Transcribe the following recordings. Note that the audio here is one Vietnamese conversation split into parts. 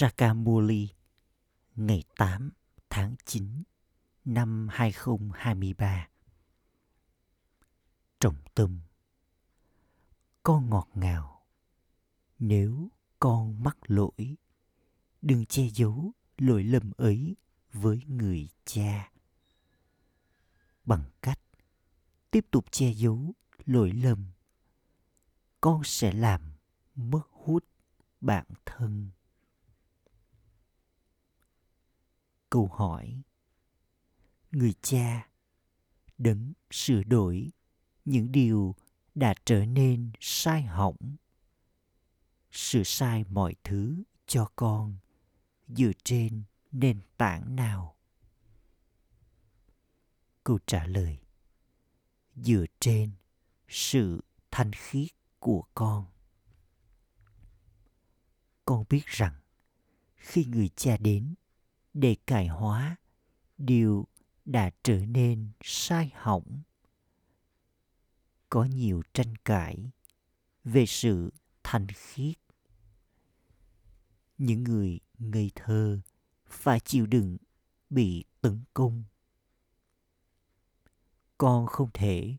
Sakamuli ngày 8 tháng 9 năm 2023. Trọng tâm, Con ngọt ngào. Nếu con mắc lỗi, Đừng che giấu lỗi lầm ấy với người cha. Bằng cách tiếp tục che giấu lỗi lầm, Con sẽ làm mất hút bản thân. Câu hỏi. Người cha đấng sửa đổi những điều đã trở nên sai hỏng, sửa sai mọi thứ cho con dựa trên nền tảng nào? Câu trả lời. Dựa trên sự thanh khiết của con. Con biết rằng khi người cha đến để cải hóa, điều đã trở nên sai hỏng. Có nhiều tranh cãi về sự thanh khiết. Những người ngây thơ phải chịu đựng bị tấn công. Con không thể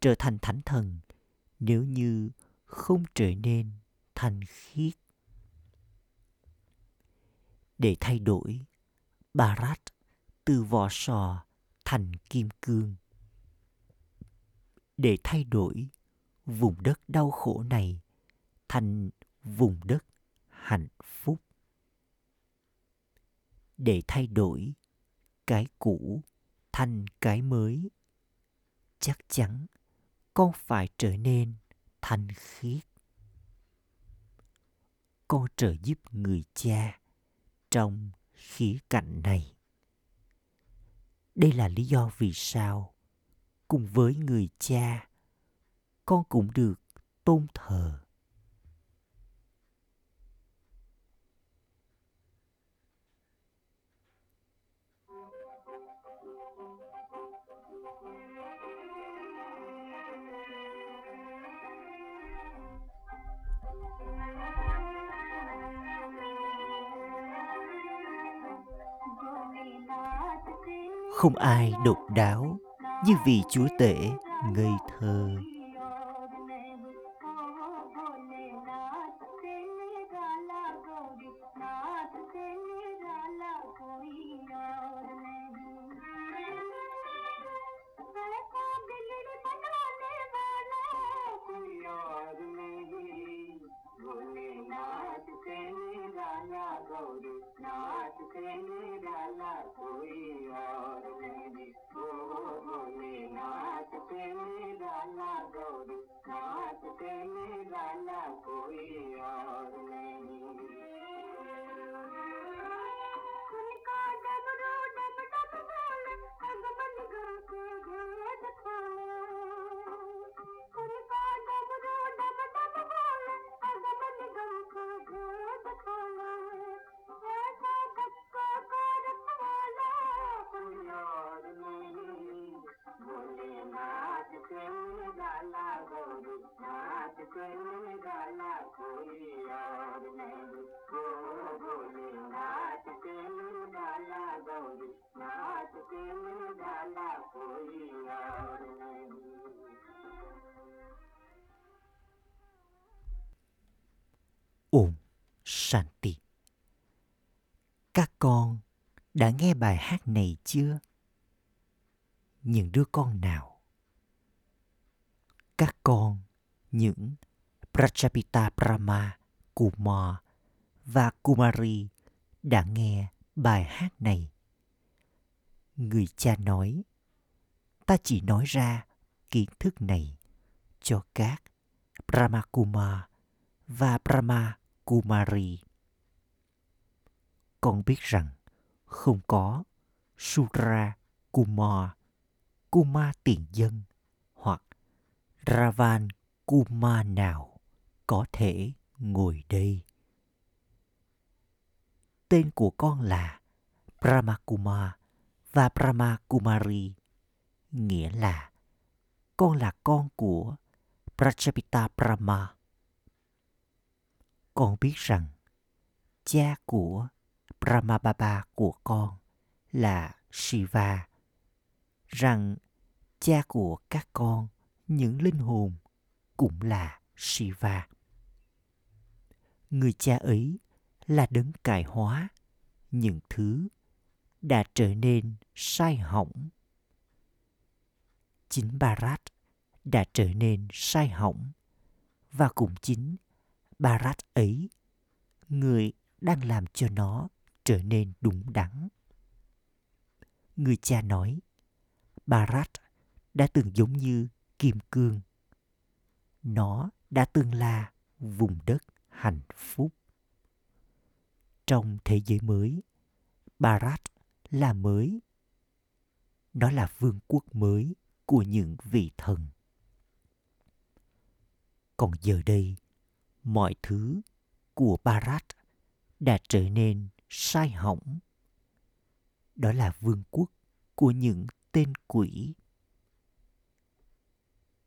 trở thành thánh thần nếu như không trở nên thanh khiết. Để thay đổi Barat từ vỏ sò thành kim cương. Để thay đổi vùng đất đau khổ này thành vùng đất hạnh phúc. Để thay đổi cái cũ thành cái mới. Chắc chắn con phải trở nên thanh khiết. Con trợ giúp người cha trong khía cạnh này. Đây là lý do vì sao, cùng với người cha, con cũng được tôn thờ. Không ai độc đáo như vị chúa tể ngây thơ. Shanti. Các con đã nghe bài hát này chưa? Những đứa con nào? Các con, những Prajapita Brahma, Kumar và Kumari đã nghe bài hát này. Người cha nói, ta chỉ nói ra kiến thức này cho các Brahma Kumar và Brahma Kumari. Con biết rằng không có Sura Kumar, Kuma tiền dân hoặc Ravan Kuma nào có thể ngồi đây. Tên của con là Brahma Kumar và Brahma Kumari, nghĩa là con là con của Prajapita Brahma con biết rằng cha của Brahmababa của con là Shiva, rằng cha của các con, những linh hồn, cũng là Shiva. Người cha ấy là đấng cải hóa những thứ đã trở nên sai hỏng. Chính Bharat đã trở nên sai hỏng và cũng chính Barat ấy người đang làm cho nó trở nên đúng đắn. Người cha nói, Barat đã từng giống như kim cương. Nó đã từng là vùng đất hạnh phúc. Trong thế giới mới, Barat là mới. Nó là vương quốc mới của những vị thần. Còn giờ đây, mọi thứ của Bharat đã trở nên sai hỏng. Đó là vương quốc của những tên quỷ.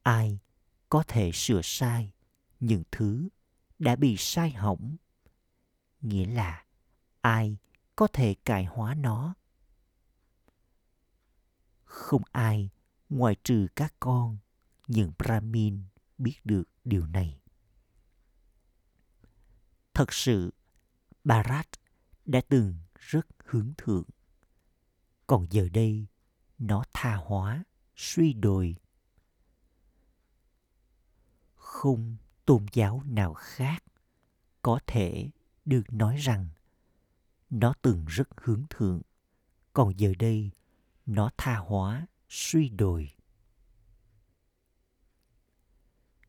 Ai có thể sửa sai những thứ đã bị sai hỏng? Nghĩa là ai có thể cải hóa nó? Không ai ngoại trừ các con, những Brahmin biết được điều này. Thật sự, Bharat đã từng rất hướng thượng. Còn giờ đây, nó tha hóa, suy đồi. Không tôn giáo nào khác có thể được nói rằng nó từng rất hướng thượng, còn giờ đây nó tha hóa, suy đồi.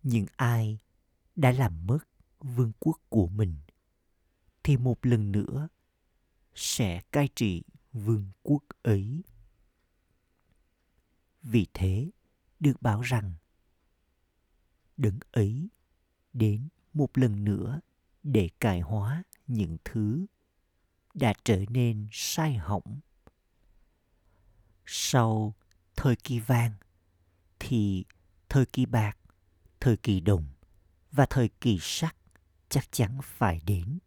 Nhưng ai đã làm mất vương quốc của mình thì một lần nữa sẽ cai trị vương quốc ấy. Vì thế, được bảo rằng đấng ấy đến một lần nữa để cải hóa những thứ đã trở nên sai hỏng. Sau thời kỳ vàng thì thời kỳ bạc, thời kỳ đồng và thời kỳ sắt chắc chắn phải đến.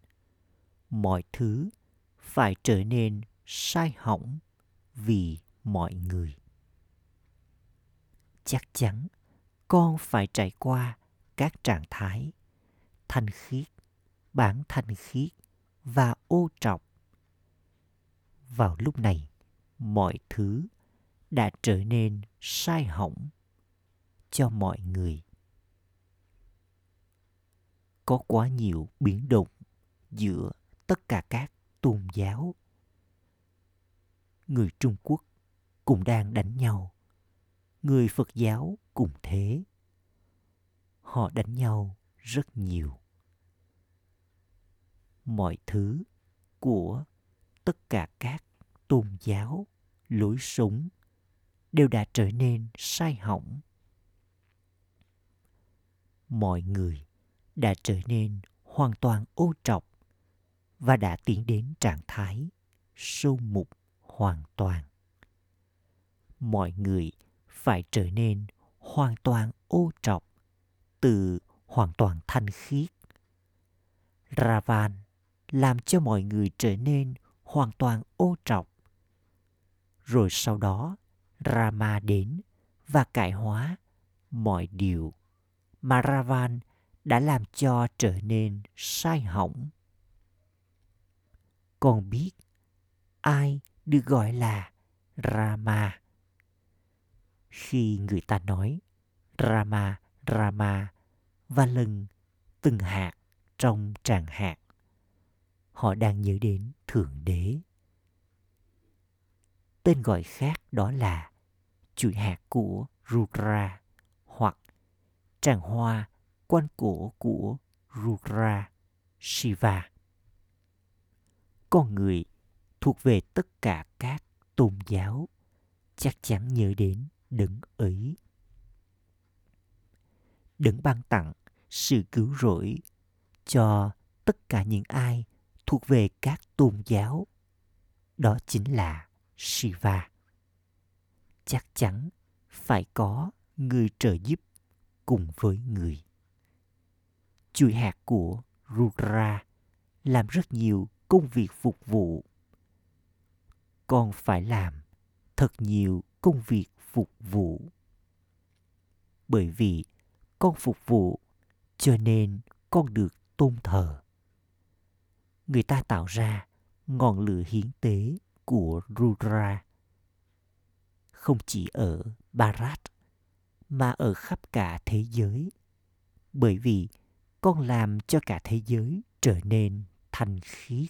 Mọi thứ phải trở nên sai hỏng vì mọi người. Chắc chắn con phải trải qua các trạng thái thanh khiết, bản thanh khiết và ô trọc. Vào lúc này, mọi thứ đã trở nên sai hỏng cho mọi người. Có quá nhiều biến động giữa tất cả các tôn giáo. Người Trung Quốc cũng đang đánh nhau. Người Phật giáo cũng thế. Họ đánh nhau rất nhiều. Mọi thứ của tất cả các tôn giáo, lối sống đều đã trở nên sai hỏng. Mọi người đã trở nên hoàn toàn ô trọc và đã tiến đến trạng thái sâu mục hoàn toàn. Mọi người phải trở nên hoàn toàn ô trọc từ hoàn toàn thanh khiết. Ravan làm cho mọi người trở nên hoàn toàn ô trọc. Rồi sau đó, Rama đến và cải hóa mọi điều mà Ravan đã làm cho trở nên sai hỏng. Còn biết ai được gọi là Rama? Khi người ta nói Rama, Rama và lần từng hạt trong tràng hạt, họ đang nhớ đến Thượng Đế. Tên gọi khác đó là chuỗi hạt của Rudra hoặc tràng hoa quan cổ của Rudra Shiva. Con người thuộc về tất cả các tôn giáo chắc chắn nhớ đến đấng ấy. Đấng ban tặng sự cứu rỗi cho tất cả những ai thuộc về các tôn giáo. Đó chính là Shiva. Chắc chắn phải có người trợ giúp cùng với người chuỗi hạt của Rudra làm rất nhiều công việc phục vụ. Con phải làm thật nhiều công việc phục vụ. Bởi vì con phục vụ cho nên con được tôn thờ. Người ta tạo ra ngọn lửa hiến tế của Rudra. Không chỉ ở Bharat mà ở khắp cả thế giới. Bởi vì con làm cho cả thế giới trở nên thanh khiết.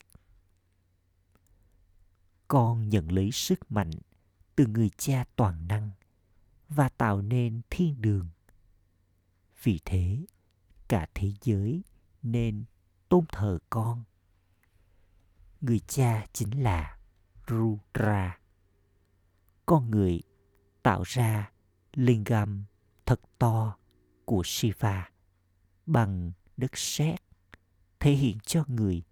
Con nhận lấy sức mạnh từ người cha toàn năng và tạo nên thiên đường. Vì thế, cả thế giới nên tôn thờ con. Người cha chính là rudra, con người tạo ra lingam thật to của shiva bằng đất sét thể hiện cho người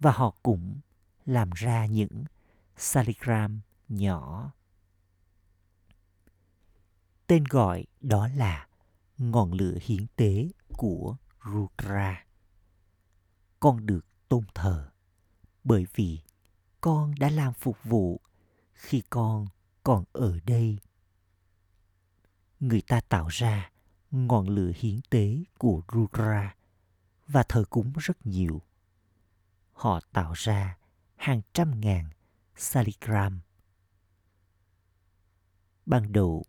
và họ cũng làm ra những saligram nhỏ tên gọi đó là ngọn lửa hiến tế của Rudra. Con được tôn thờ bởi vì con đã làm phục vụ khi con còn ở đây. Người ta tạo ra ngọn lửa hiến tế của Rudra và thờ cúng rất nhiều. Họ tạo ra hàng trăm ngàn saligram. Ban đầu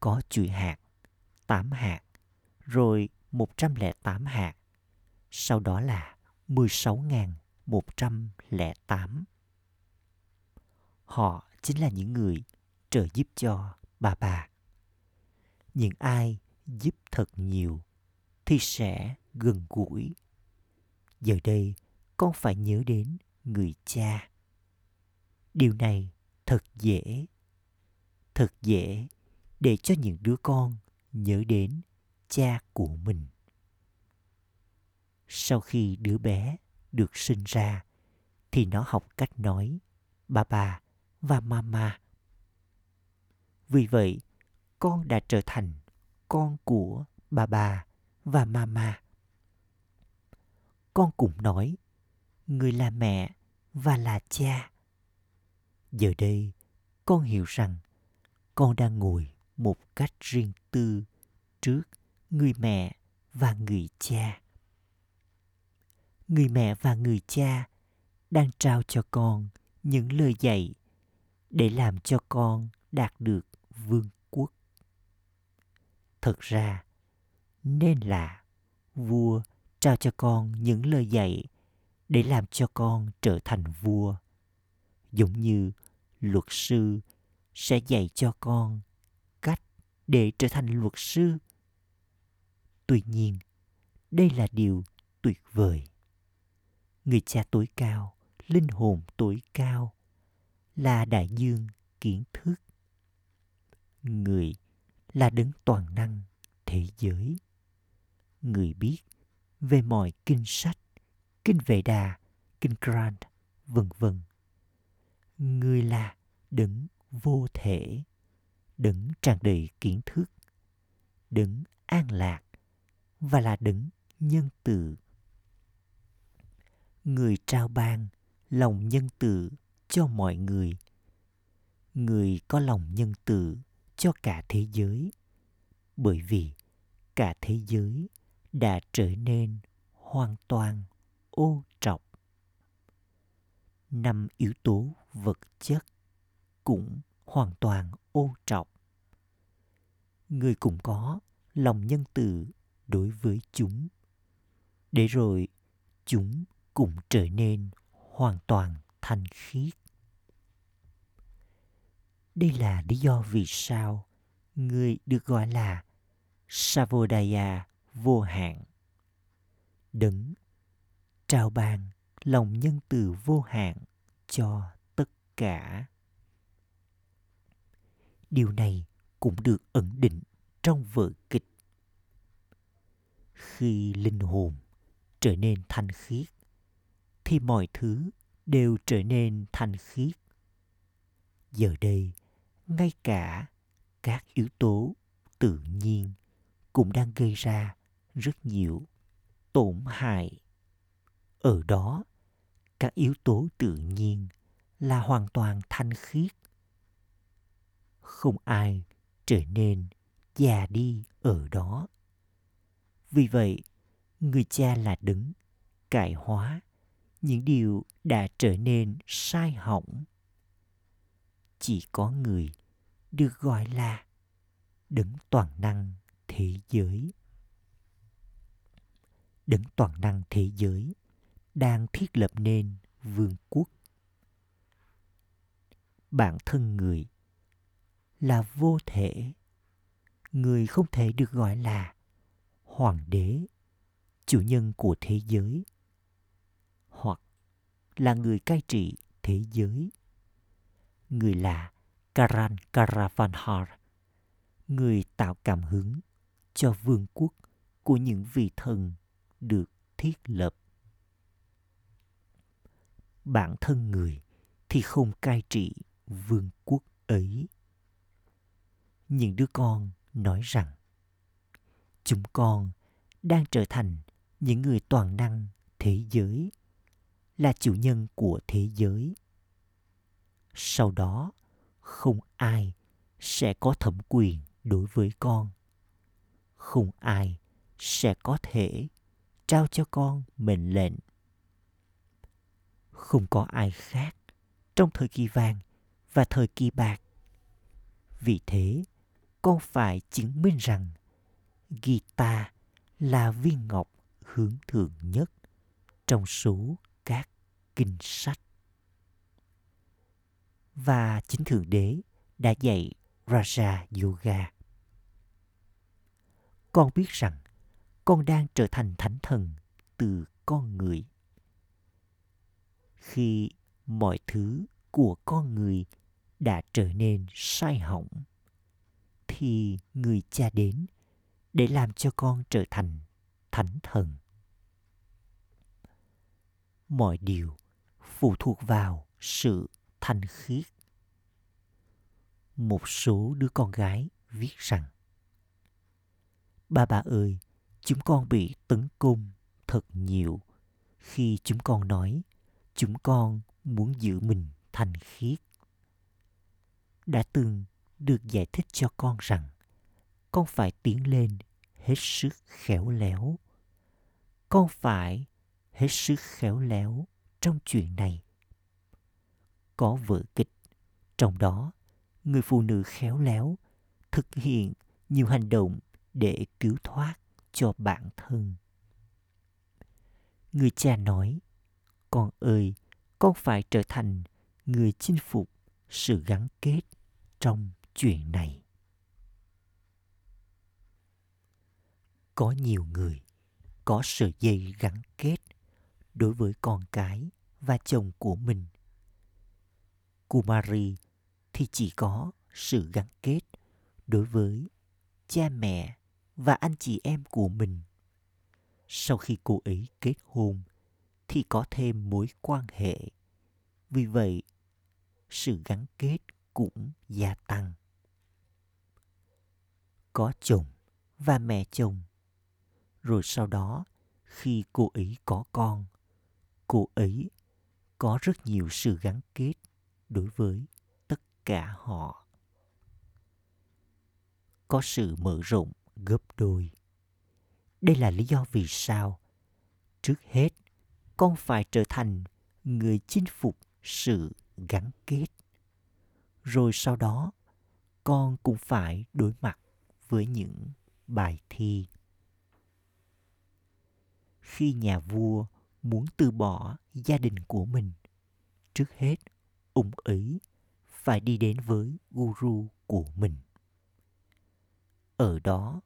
có chuỗi hạt, 8 hạt, rồi 108 hạt. Sau đó là 16.108. Họ chính là những người trợ giúp cho bà bà. Những ai giúp thật nhiều thì sẽ gần gũi. Giờ đây, con phải nhớ đến người cha. Điều này thật dễ. Thật dễ để cho những đứa con nhớ đến cha của mình sau khi đứa bé được sinh ra thì nó học cách nói ba ba và mama vì vậy, con đã trở thành con của bà bà và mama. Con cũng nói, người là mẹ và là cha. Giờ đây, con hiểu rằng con đang ngồi một cách riêng tư trước người mẹ và người cha. Người mẹ và người cha đang trao cho con những lời dạy để làm cho con đạt được vương thật ra, nên là vua trao cho con những lời dạy để làm cho con trở thành vua. Giống như luật sư sẽ dạy cho con cách để trở thành luật sư. Tuy nhiên, đây là điều tuyệt vời. Người cha tối cao, linh hồn tối cao là đại dương kiến thức. Người là đấng toàn năng thế giới. Người biết về mọi kinh sách, kinh vệ đà, kinh grant vân vân. Người là đấng vô thể, đấng tràn đầy kiến thức, đấng an lạc và là đấng nhân từ. Người trao ban lòng nhân từ cho mọi người. Người có lòng nhân từ cho cả thế giới. Bởi vì cả thế giới đã trở nên hoàn toàn ô trọc. Năm yếu tố vật chất cũng hoàn toàn ô trọc. Người cũng có lòng nhân từ đối với chúng. Để rồi chúng cũng trở nên hoàn toàn thanh khiết đây là lý do vì sao người được gọi là savodaya vô hạn. Đấng trao ban lòng nhân từ vô hạn cho tất cả. Điều này cũng được ẩn định trong vở kịch. Khi linh hồn trở nên thanh khiết, thì mọi thứ đều trở nên thanh khiết. Giờ đây ngay cả các yếu tố tự nhiên cũng đang gây ra rất nhiều tổn hại. Ở đó, các yếu tố tự nhiên là hoàn toàn thanh khiết. Không ai trở nên già đi ở đó. Vì vậy, người cha là đứng cải hóa những điều đã trở nên sai hỏng chỉ có người được gọi là đấng toàn năng thế giới. Đấng toàn năng thế giới đang thiết lập nên vương quốc. Bản thân người là vô thể. Người không thể được gọi là hoàng đế, chủ nhân của thế giới, hoặc là người cai trị thế giới người là Karan Karavanhar, người tạo cảm hứng cho vương quốc của những vị thần được thiết lập. Bản thân người thì không cai trị vương quốc ấy. Những đứa con nói rằng, chúng con đang trở thành những người toàn năng thế giới, là chủ nhân của thế giới sau đó, không ai sẽ có thẩm quyền đối với con. Không ai sẽ có thể trao cho con mệnh lệnh. Không có ai khác trong thời kỳ vàng và thời kỳ bạc. Vì thế, con phải chứng minh rằng guitar là viên ngọc hướng thượng nhất trong số các kinh sách. Và chính Thượng Đế đã dạy Raja Yoga. Con biết rằng con đang trở thành thánh thần từ con người. Khi mọi thứ của con người đã trở nên sai hỏng, thì người cha đến để làm cho con trở thành thánh thần mọi điều phụ thuộc vào sự thanh khiết một số đứa con gái viết rằng, ba bà ơi, chúng con bị tấn công thật nhiều. Khi chúng con nói, chúng con muốn giữ mình thành khiết. Đã từng được giải thích cho con rằng, con phải tiến lên hết sức khéo léo. Con phải hết sức khéo léo trong chuyện này. Có vở kịch, trong đó người phụ nữ khéo léo, thực hiện nhiều hành động để cứu thoát cho bản thân. Người cha nói, con ơi, con phải trở thành người chinh phục sự gắn kết trong chuyện này. Có nhiều người có sợi dây gắn kết đối với con cái và chồng của mình. Kumari thì chỉ có sự gắn kết đối với cha mẹ và anh chị em của mình. Sau khi cô ấy kết hôn thì có thêm mối quan hệ. Vì vậy, sự gắn kết cũng gia tăng. Có chồng và mẹ chồng. Rồi sau đó, khi cô ấy có con, cô ấy có rất nhiều sự gắn kết đối với cả họ. Có sự mở rộng, gấp đôi. Đây là lý do vì sao, trước hết, con phải trở thành người chinh phục sự gắn kết. Rồi sau đó, con cũng phải đối mặt với những bài thi. Khi nhà vua muốn từ bỏ gia đình của mình, trước hết, ông ấy phải đi đến với guru của mình. Ở đó,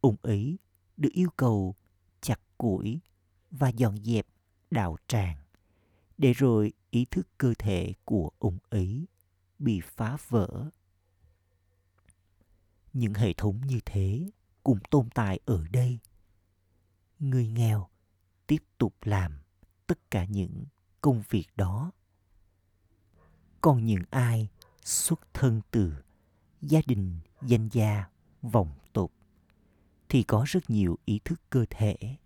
ông ấy được yêu cầu chặt củi và dọn dẹp đạo tràng để rồi ý thức cơ thể của ông ấy bị phá vỡ. Những hệ thống như thế cũng tồn tại ở đây. Người nghèo tiếp tục làm tất cả những công việc đó. Còn những ai xuất thân từ gia đình danh gia vòng tục thì có rất nhiều ý thức cơ thể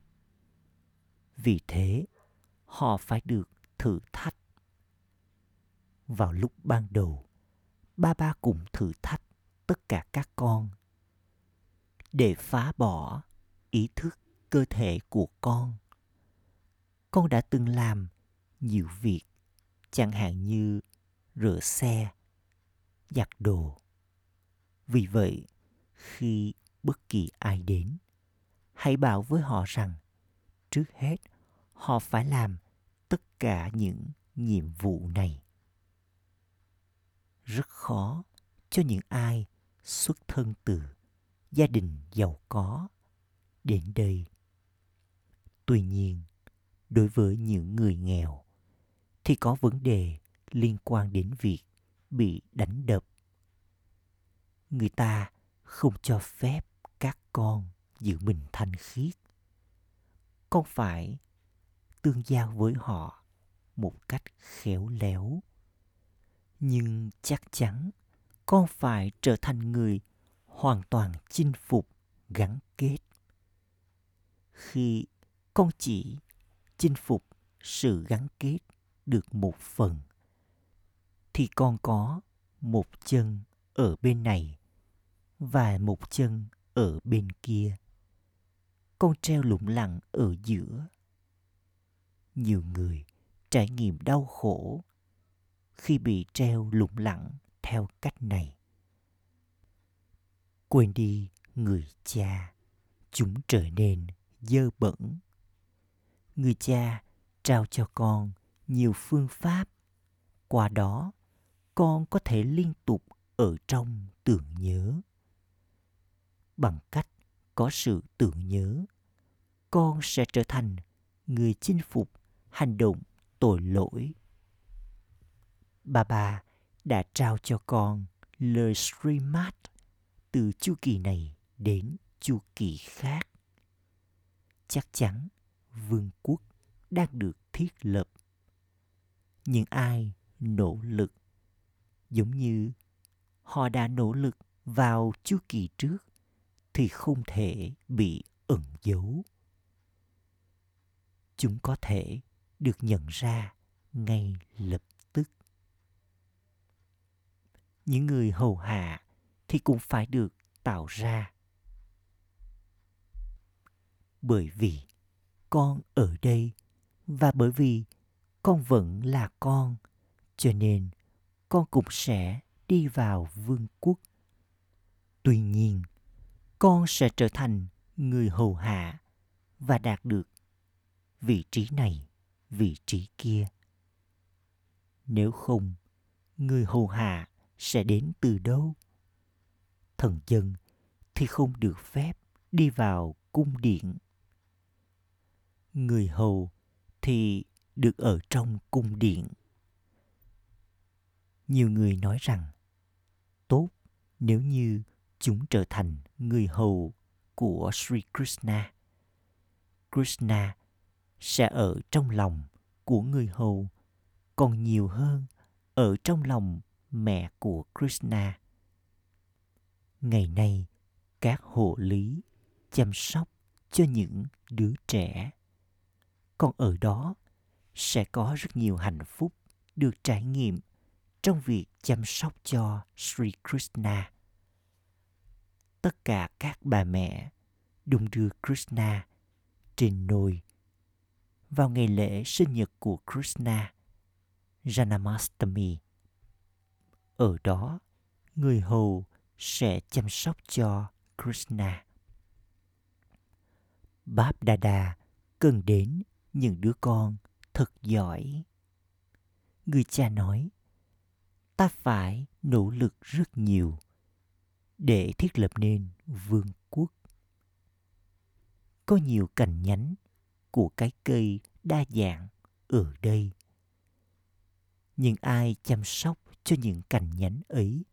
vì thế họ phải được thử thách. Vào lúc ban đầu, ba ba cùng thử thách tất cả các con để phá bỏ ý thức cơ thể của con. Con đã từng làm nhiều việc, chẳng hạn như rửa xe, giặt đồ. Vì vậy, khi bất kỳ ai đến, hãy bảo với họ rằng trước hết họ phải làm tất cả những nhiệm vụ này rất khó cho những ai xuất thân từ gia đình giàu có đến đây tuy nhiên đối với những người nghèo thì có vấn đề liên quan đến việc bị đánh đập. Người ta không cho phép các con giữ mình thanh khiết. Con phải tương giao với họ một cách khéo léo. Nhưng chắc chắn con phải trở thành người hoàn toàn chinh phục, gắn kết. Khi con chỉ chinh phục sự gắn kết được một phần thì con có một chân ở bên này và một chân ở bên kia. Con treo lủng lẳng ở giữa. Nhiều người trải nghiệm đau khổ khi bị treo lủng lẳng theo cách này. Quên đi người cha, chúng trở nên dơ bẩn. Người cha trao cho con nhiều phương pháp, qua đó con có thể liên tục ở trong tưởng nhớ. Bằng cách có sự tưởng nhớ, con sẽ trở thành người chinh phục hành động tội lỗi. Bà bà đã trao cho con lời streamat từ chu kỳ này đến chu kỳ khác. Chắc chắn vương quốc đang được thiết lập. Những ai nỗ lực giống như họ đã nỗ lực vào chu kỳ trước thì không thể bị ẩn giấu. Chúng có thể được nhận ra ngay lập tức. Những người hầu hạ thì cũng phải được tạo ra. Bởi vì con ở đây và bởi vì con vẫn là con, cho nên con cũng sẽ đi vào vương quốc. Tuy nhiên, con sẽ trở thành người hầu hạ và đạt được vị trí này, vị trí kia. Nếu không, người hầu hạ sẽ đến từ đâu? Thần dân thì không được phép đi vào cung điện. Người hầu thì được ở trong cung điện nhiều người nói rằng tốt nếu như chúng trở thành người hầu của Sri Krishna. Krishna sẽ ở trong lòng của người hầu còn nhiều hơn ở trong lòng mẹ của Krishna. Ngày nay, các hộ lý chăm sóc cho những đứa trẻ. Còn ở đó sẽ có rất nhiều hạnh phúc được trải nghiệm trong việc chăm sóc cho Sri Krishna. Tất cả các bà mẹ đung đưa Krishna trên nồi vào ngày lễ sinh nhật của Krishna, Janamastami. Ở đó, người hầu sẽ chăm sóc cho Krishna. Báp Dada cần đến những đứa con thật giỏi. Người cha nói, ta phải nỗ lực rất nhiều để thiết lập nên vương quốc. Có nhiều cành nhánh của cái cây đa dạng ở đây. Nhưng ai chăm sóc cho những cành nhánh ấy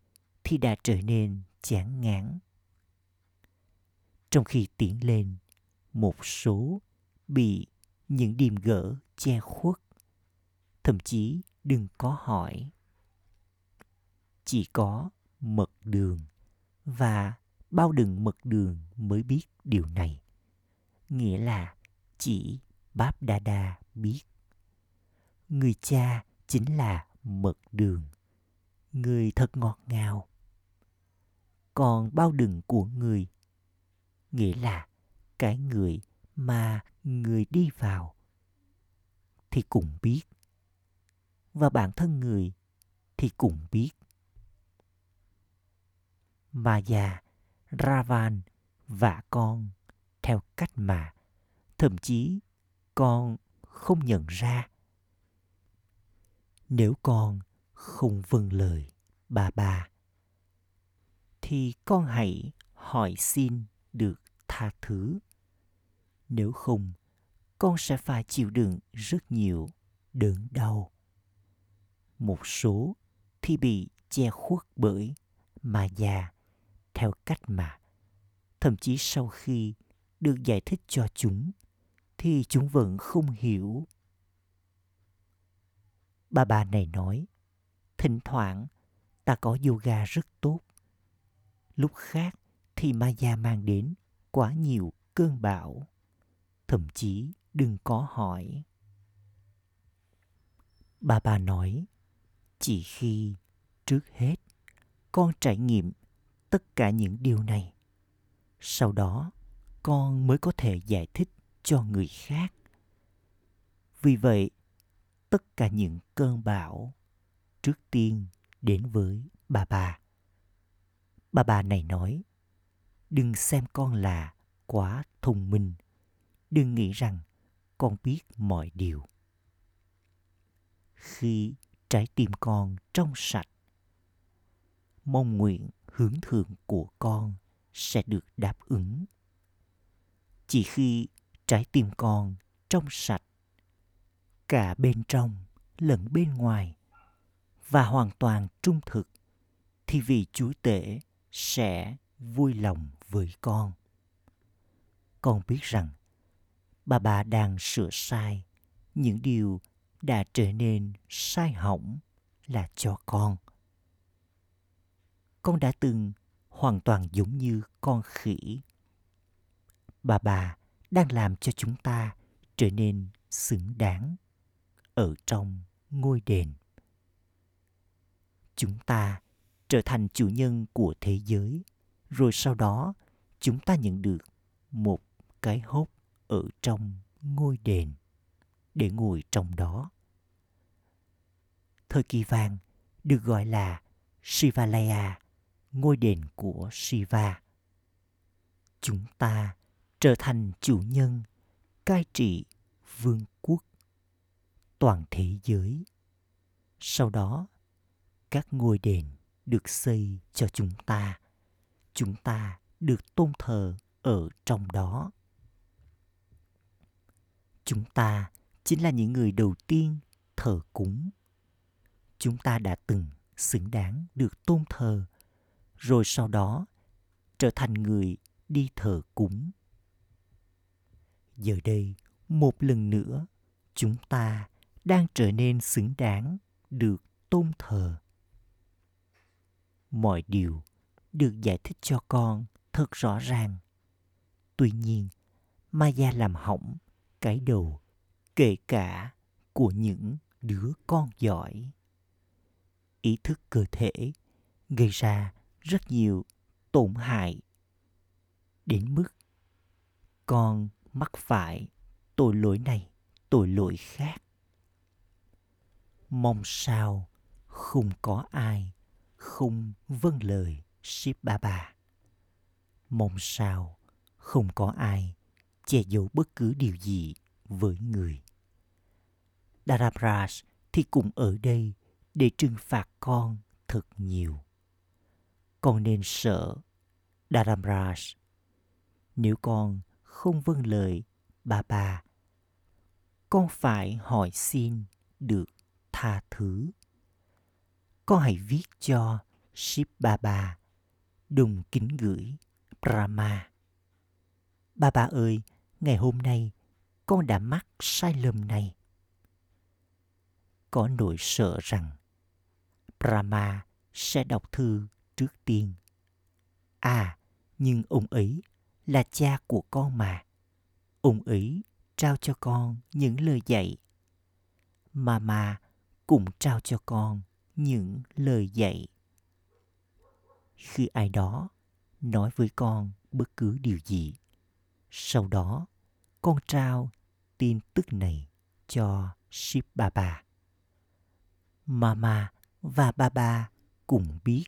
thì đã trở nên chán ngán. Trong khi tiến lên, một số bị những điềm gỡ che khuất, thậm chí đừng có hỏi. Chỉ có mật đường và bao đựng mật đường mới biết điều này. Nghĩa là chỉ Báp Đa Đa biết. người cha chính là mật đường người thật ngọt ngào còn bao đựng của người, nghĩa là cái người mà người đi vào thì cũng biết và bản thân người thì cũng biết mà già ravan và con theo cách mà thậm chí con không nhận ra. Nếu con không vâng lời bà bà, thì con hãy hỏi xin được tha thứ. Nếu không, con sẽ phải chịu đựng rất nhiều đớn đau. Một số thì bị che khuất bởi mà già theo cách mà. Thậm chí sau khi được giải thích cho chúng, thì chúng vẫn không hiểu. Bà bà này nói, thỉnh thoảng ta có yoga rất tốt. Lúc khác thì maya mang đến quá nhiều cơn bão. Thậm chí đừng có hỏi. Bà bà nói, chỉ khi trước hết con trải nghiệm tất cả những điều này. Sau đó, con mới có thể giải thích cho người khác. Vì vậy, tất cả những cơn bão trước tiên đến với bà bà. Bà bà này nói, đừng xem con là quá thông minh. Đừng nghĩ rằng con biết mọi điều. Khi trái tim con trong sạch, mong nguyện hướng thượng của con sẽ được đáp ứng. Chỉ khi trái tim con trong sạch, cả bên trong lẫn bên ngoài và hoàn toàn trung thực, thì vị chúa tể sẽ vui lòng với con. Con biết rằng bà bà đang sửa sai những điều đã trở nên sai hỏng là cho con con đã từng hoàn toàn giống như con khỉ. Bà bà đang làm cho chúng ta trở nên xứng đáng ở trong ngôi đền. Chúng ta trở thành chủ nhân của thế giới rồi sau đó chúng ta nhận được một cái hốc ở trong ngôi đền để ngồi trong đó. Thời kỳ vàng được gọi là Shivalaya, ngôi đền của Shiva. Chúng ta trở thành chủ nhân cai trị vương quốc toàn thế giới. Sau đó, các ngôi đền được xây cho chúng ta. Chúng ta được tôn thờ ở trong đó. Chúng ta chính là những người đầu tiên thờ cúng. Chúng ta đã từng xứng đáng được tôn thờ, rồi sau đó trở thành người đi thờ cúng. Giờ đây, một lần nữa, chúng ta đang trở nên xứng đáng được tôn thờ. Mọi điều được giải thích cho con thật rõ ràng. Tuy nhiên maya làm hỏng cái đầu kể cả của những đứa con giỏi. Ý thức cơ thể gây ra rất nhiều tổn hại đến mức con mắc phải tội lỗi này, tội lỗi khác. Mong sao không có ai không vâng lời ship ba bà mong sao không có ai che giấu bất cứ điều gì với người. Darabraj thì cũng ở đây để trừng phạt con thật nhiều. Con nên sợ Dharamraj Nếu con không vâng lời bà bà, con phải hỏi xin được tha thứ. Con hãy viết cho Ship Baba đùng kính gửi Brahma. Bà bà ơi, ngày hôm nay con đã mắc sai lầm này. Có nỗi sợ rằng Brahma sẽ đọc thư trước tiên. À, nhưng ông ấy là cha của con mà. Ông ấy trao cho con những lời dạy mama cũng trao cho con những lời dạy khi ai đó nói với con bất cứ điều gì sau đó con trao tin tức này cho ship baba mama và baba cùng biết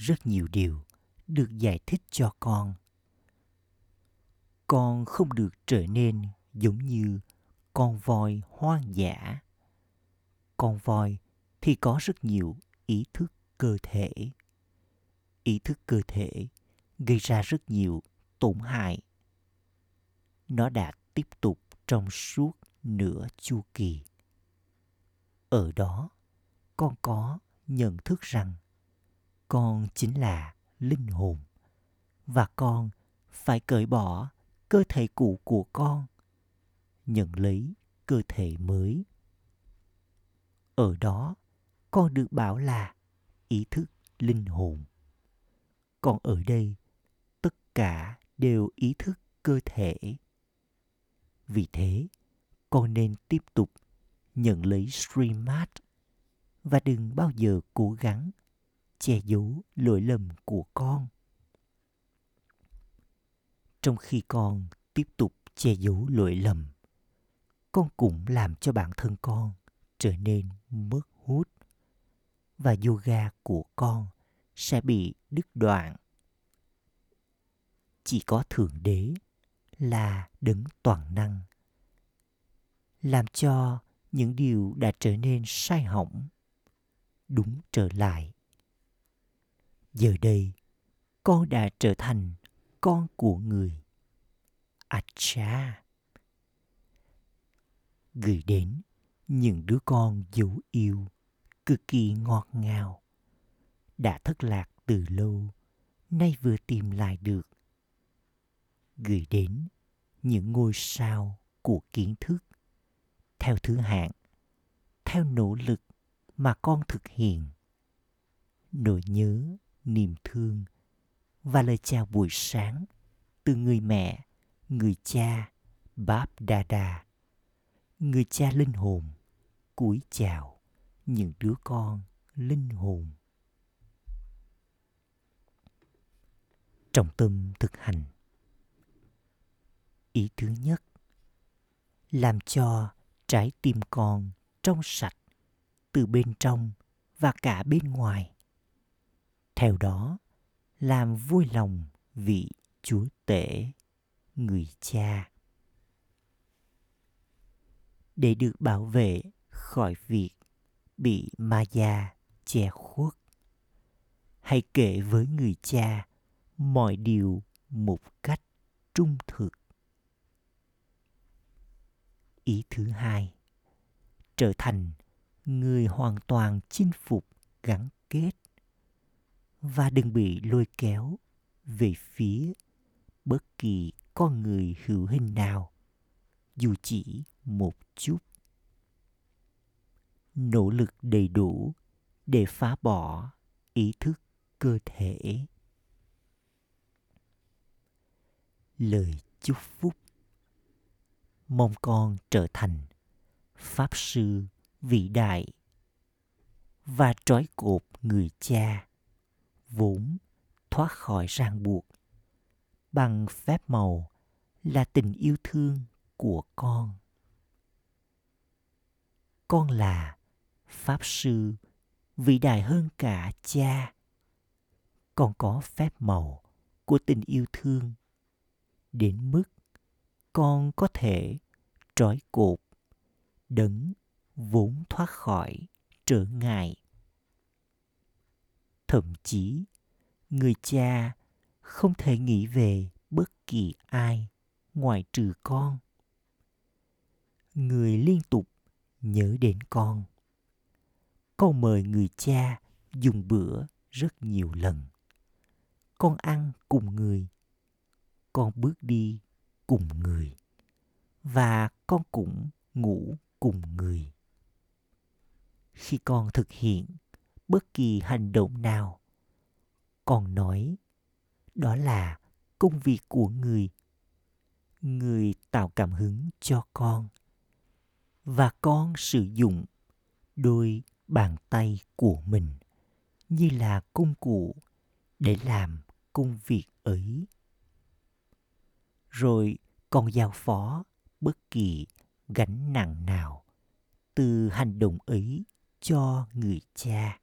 rất nhiều điều được giải thích cho con. Con không được trở nên giống như con voi hoang dã. Con voi thì có rất nhiều ý thức cơ thể. Ý thức cơ thể gây ra rất nhiều tổn hại. Nó đã tiếp tục trong suốt nửa chu kỳ. Ở đó, con có nhận thức rằng con chính là linh hồn. Và con phải cởi bỏ cơ thể cũ của con, nhận lấy cơ thể mới. Ở đó, con được bảo là ý thức linh hồn. Còn ở đây, tất cả đều ý thức cơ thể. Vì thế, con nên tiếp tục nhận lấy streamat và đừng bao giờ cố gắng che giấu lỗi lầm của con. Trong khi con tiếp tục che giấu lỗi lầm, con cũng làm cho bản thân con trở nên mất hút và yoga của con sẽ bị đứt đoạn. Chỉ có thượng đế là đấng toàn năng, làm cho những điều đã trở nên sai hỏng đúng trở lại giờ đây, con đã trở thành con của người acha. Gửi đến những đứa con dấu yêu cực kỳ ngọt ngào, đã thất lạc từ lâu, nay vừa tìm lại được. Gửi đến những ngôi sao của kiến thức. Theo thứ hạng, theo nỗ lực mà con thực hiện. Nỗi nhớ niềm thương và lời chào buổi sáng từ người mẹ, người cha, báp đa đa, người cha linh hồn cúi chào những đứa con linh hồn. Trọng tâm thực hành. Ý thứ nhất, làm cho trái tim con trong sạch từ bên trong và cả bên ngoài theo đó, làm vui lòng vị chúa tể, người cha. Để được bảo vệ khỏi việc bị ma gia che khuất, hãy kể với người cha mọi điều một cách trung thực. Ý thứ hai, trở thành người hoàn toàn chinh phục gắn kết và đừng bị lôi kéo về phía bất kỳ con người hữu hình nào. Dù chỉ một chút. Nỗ lực đầy đủ để phá bỏ ý thức cơ thể. Lời chúc phúc. Mong con trở thành pháp sư vĩ đại và trói cột người cha vốn thoát khỏi ràng buộc. Bằng phép màu là tình yêu thương của con. Con là pháp sư, vĩ đại hơn cả cha. Con có phép màu của tình yêu thương. Đến mức con có thể trói cột, đấng vốn thoát khỏi trở ngại. Thậm chí người cha không thể nghĩ về bất kỳ ai ngoài trừ con. Người liên tục nhớ đến con. Con mời người cha dùng bữa rất nhiều lần. Con ăn cùng người, con bước đi cùng người, và con cũng ngủ cùng người. Khi con thực hiện bất kỳ hành động nào con nói, đó là công việc của người. Người tạo cảm hứng cho con. Và con sử dụng đôi bàn tay của mình như là công cụ để làm công việc ấy. Rồi con giao phó bất kỳ gánh nặng nào từ hành động ấy cho người cha.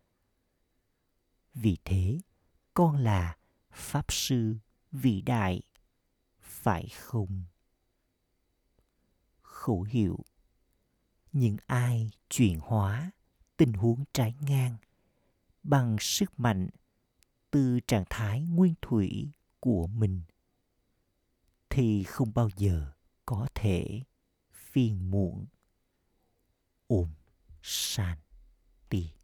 Vì thế con là pháp sư vĩ đại, phải không? Khẩu hiệu, những ai chuyển hóa tình huống trái ngang bằng sức mạnh từ trạng thái nguyên thủy của mình thì không bao giờ có thể phiền muộn. Ôm san ti.